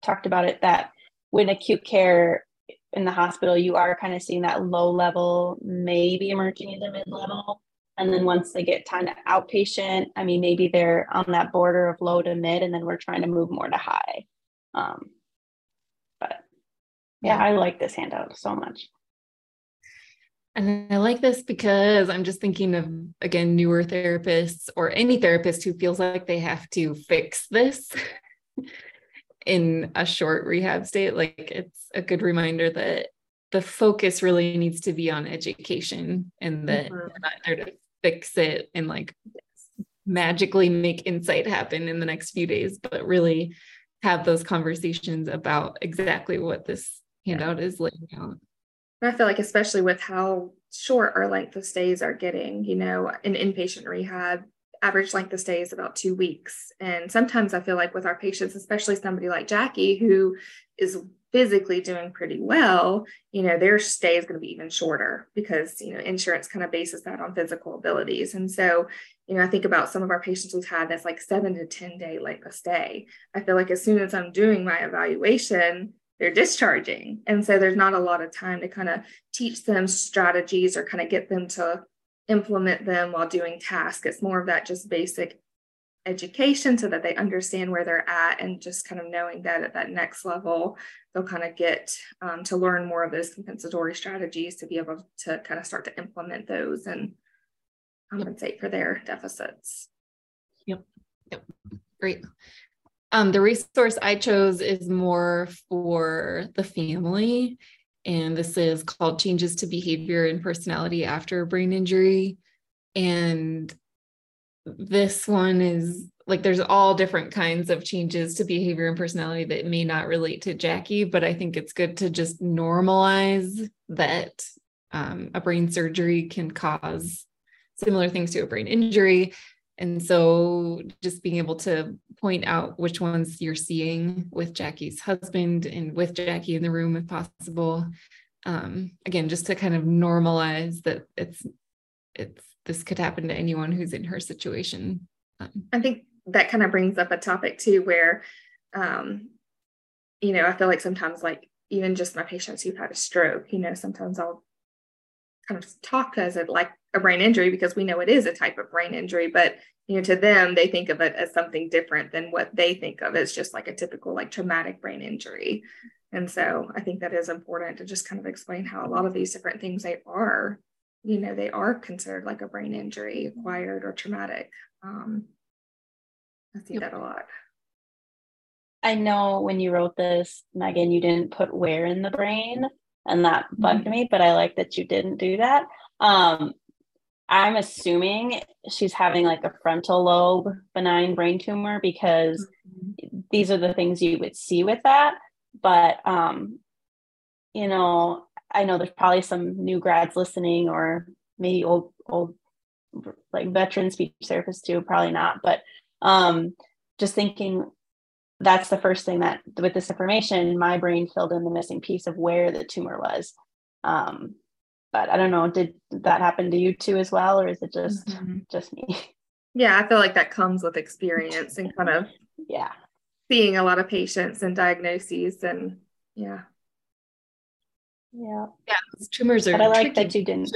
talked about it that when acute care in the hospital, you are kind of seeing that low level, maybe emerging into mid level. And then once they get kind of outpatient, I mean, maybe they're on that border of low to mid, and then we're trying to move more to high. Um, but yeah, I like this handout so much. And I like this because I'm just thinking of, again, newer therapists or any therapist who feels like they have to fix this in a short rehab state. Like it's a good reminder that the focus really needs to be on education and that mm-hmm. we're not there to fix it and like magically make insight happen in the next few days, but really have those conversations about exactly what this handout is laying out. I feel like, especially with how short our length of stays are getting, you know, in inpatient rehab, average length of stay is about two weeks. And sometimes I feel like with our patients, especially somebody like Jackie, who is physically doing pretty well, you know, their stay is going to be even shorter because, you know, insurance kind of bases that on physical abilities. And so, you know, I think about some of our patients we've had that's like seven to 10 day length of stay. I feel like as soon as I'm doing my evaluation, they're discharging. And so there's not a lot of time to kind of teach them strategies or kind of get them to implement them while doing tasks. It's more of that just basic education so that they understand where they're at and just kind of knowing that at that next level they'll kind of get um, to learn more of those compensatory strategies to be able to kind of start to implement those and compensate for their deficits yep yep great um, the resource i chose is more for the family and this is called changes to behavior and personality after a brain injury and this one is like there's all different kinds of changes to behavior and personality that may not relate to Jackie, but I think it's good to just normalize that um, a brain surgery can cause similar things to a brain injury. And so just being able to point out which ones you're seeing with Jackie's husband and with Jackie in the room if possible. Um, again, just to kind of normalize that it's it's this could happen to anyone who's in her situation. Um, I think that kind of brings up a topic too, where, um, you know, I feel like sometimes, like even just my patients who've had a stroke, you know, sometimes I'll kind of talk as it like a brain injury because we know it is a type of brain injury, but you know, to them, they think of it as something different than what they think of as just like a typical like traumatic brain injury. And so I think that is important to just kind of explain how a lot of these different things they are you know, they are considered like a brain injury, acquired or traumatic. Um, I see that a lot. I know when you wrote this, Megan, you didn't put where in the brain, and that bugged mm-hmm. me, but I like that you didn't do that. Um, I'm assuming she's having like a frontal lobe benign brain tumor because mm-hmm. these are the things you would see with that. But, um, you know, I know there's probably some new grads listening or maybe old old like veteran speech therapists too, probably not, but um just thinking that's the first thing that with this information, my brain filled in the missing piece of where the tumor was. Um, but I don't know, did that happen to you too as well, or is it just mm-hmm. just me? Yeah, I feel like that comes with experience and kind of yeah, seeing a lot of patients and diagnoses and yeah. Yeah. Yeah. Tumors are. But I like that you didn't.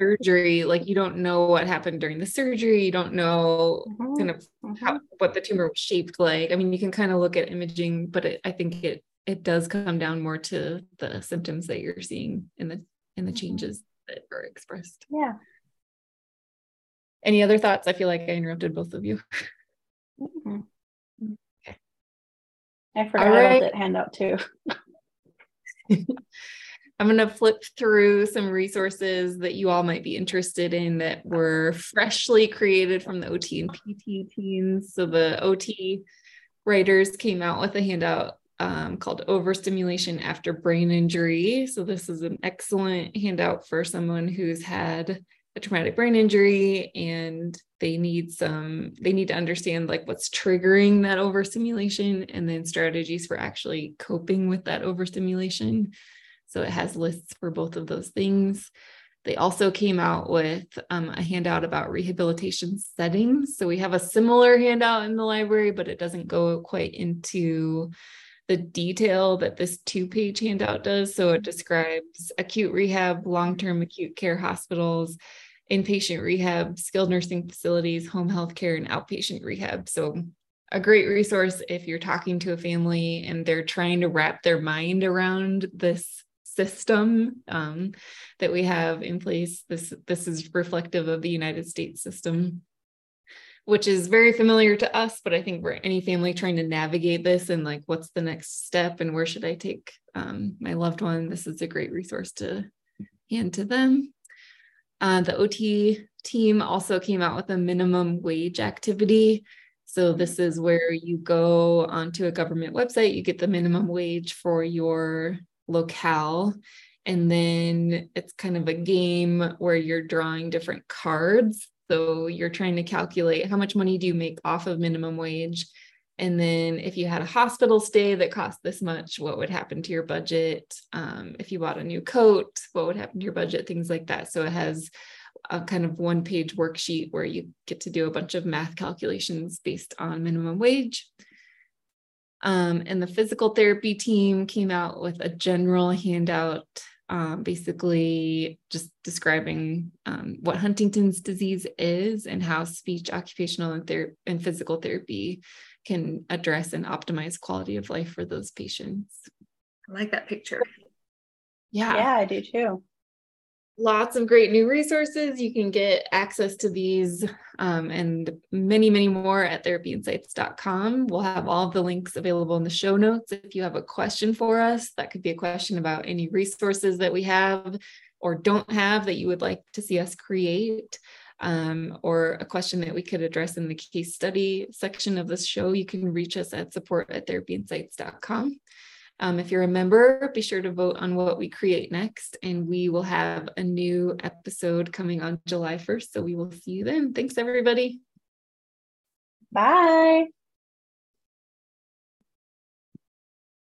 Surgery, like you don't know what happened during the surgery. You don't know mm-hmm. kind of mm-hmm. how, what the tumor was shaped like. I mean, you can kind of look at imaging, but it, I think it it does come down more to the symptoms that you're seeing in the in the mm-hmm. changes that are expressed. Yeah. Any other thoughts? I feel like I interrupted both of you. Mm-hmm. Okay. I forgot right. that handout too. I'm going to flip through some resources that you all might be interested in that were freshly created from the OT and PT teams. So the OT writers came out with a handout um, called Overstimulation After Brain Injury. So this is an excellent handout for someone who's had a traumatic brain injury and they need some they need to understand like what's triggering that overstimulation and then strategies for actually coping with that overstimulation so it has lists for both of those things. They also came out with um, a handout about rehabilitation settings. So we have a similar handout in the library, but it doesn't go quite into the detail that this two page handout does. So it describes acute rehab, long term acute care hospitals, inpatient rehab, skilled nursing facilities, home health care, and outpatient rehab. So a great resource if you're talking to a family and they're trying to wrap their mind around this system um, that we have in place. This this is reflective of the United States system which is very familiar to us, but I think for any family trying to navigate this and like what's the next step and where should I take um, my loved one, this is a great resource to hand to them. Uh, the OT team also came out with a minimum wage activity. So this is where you go onto a government website, you get the minimum wage for your locale. And then it's kind of a game where you're drawing different cards so you're trying to calculate how much money do you make off of minimum wage? And then if you had a hospital stay that cost this much, what would happen to your budget? Um, if you bought a new coat, what would happen to your budget? Things like that. So it has a kind of one page worksheet where you get to do a bunch of math calculations based on minimum wage. Um, and the physical therapy team came out with a general handout um, basically just describing um, what Huntington's disease is and how speech, occupational, and, ther- and physical therapy can address and optimize quality of life for those patients. I like that picture. Yeah. Yeah, I do too lots of great new resources. You can get access to these um, and many, many more at therapyinsights.com. We'll have all the links available in the show notes. If you have a question for us, that could be a question about any resources that we have or don't have that you would like to see us create. Um, or a question that we could address in the case study section of this show, you can reach us at support at therapyinsights.com. Um, if you're a member, be sure to vote on what we create next, and we will have a new episode coming on July 1st. So we will see you then. Thanks, everybody. Bye.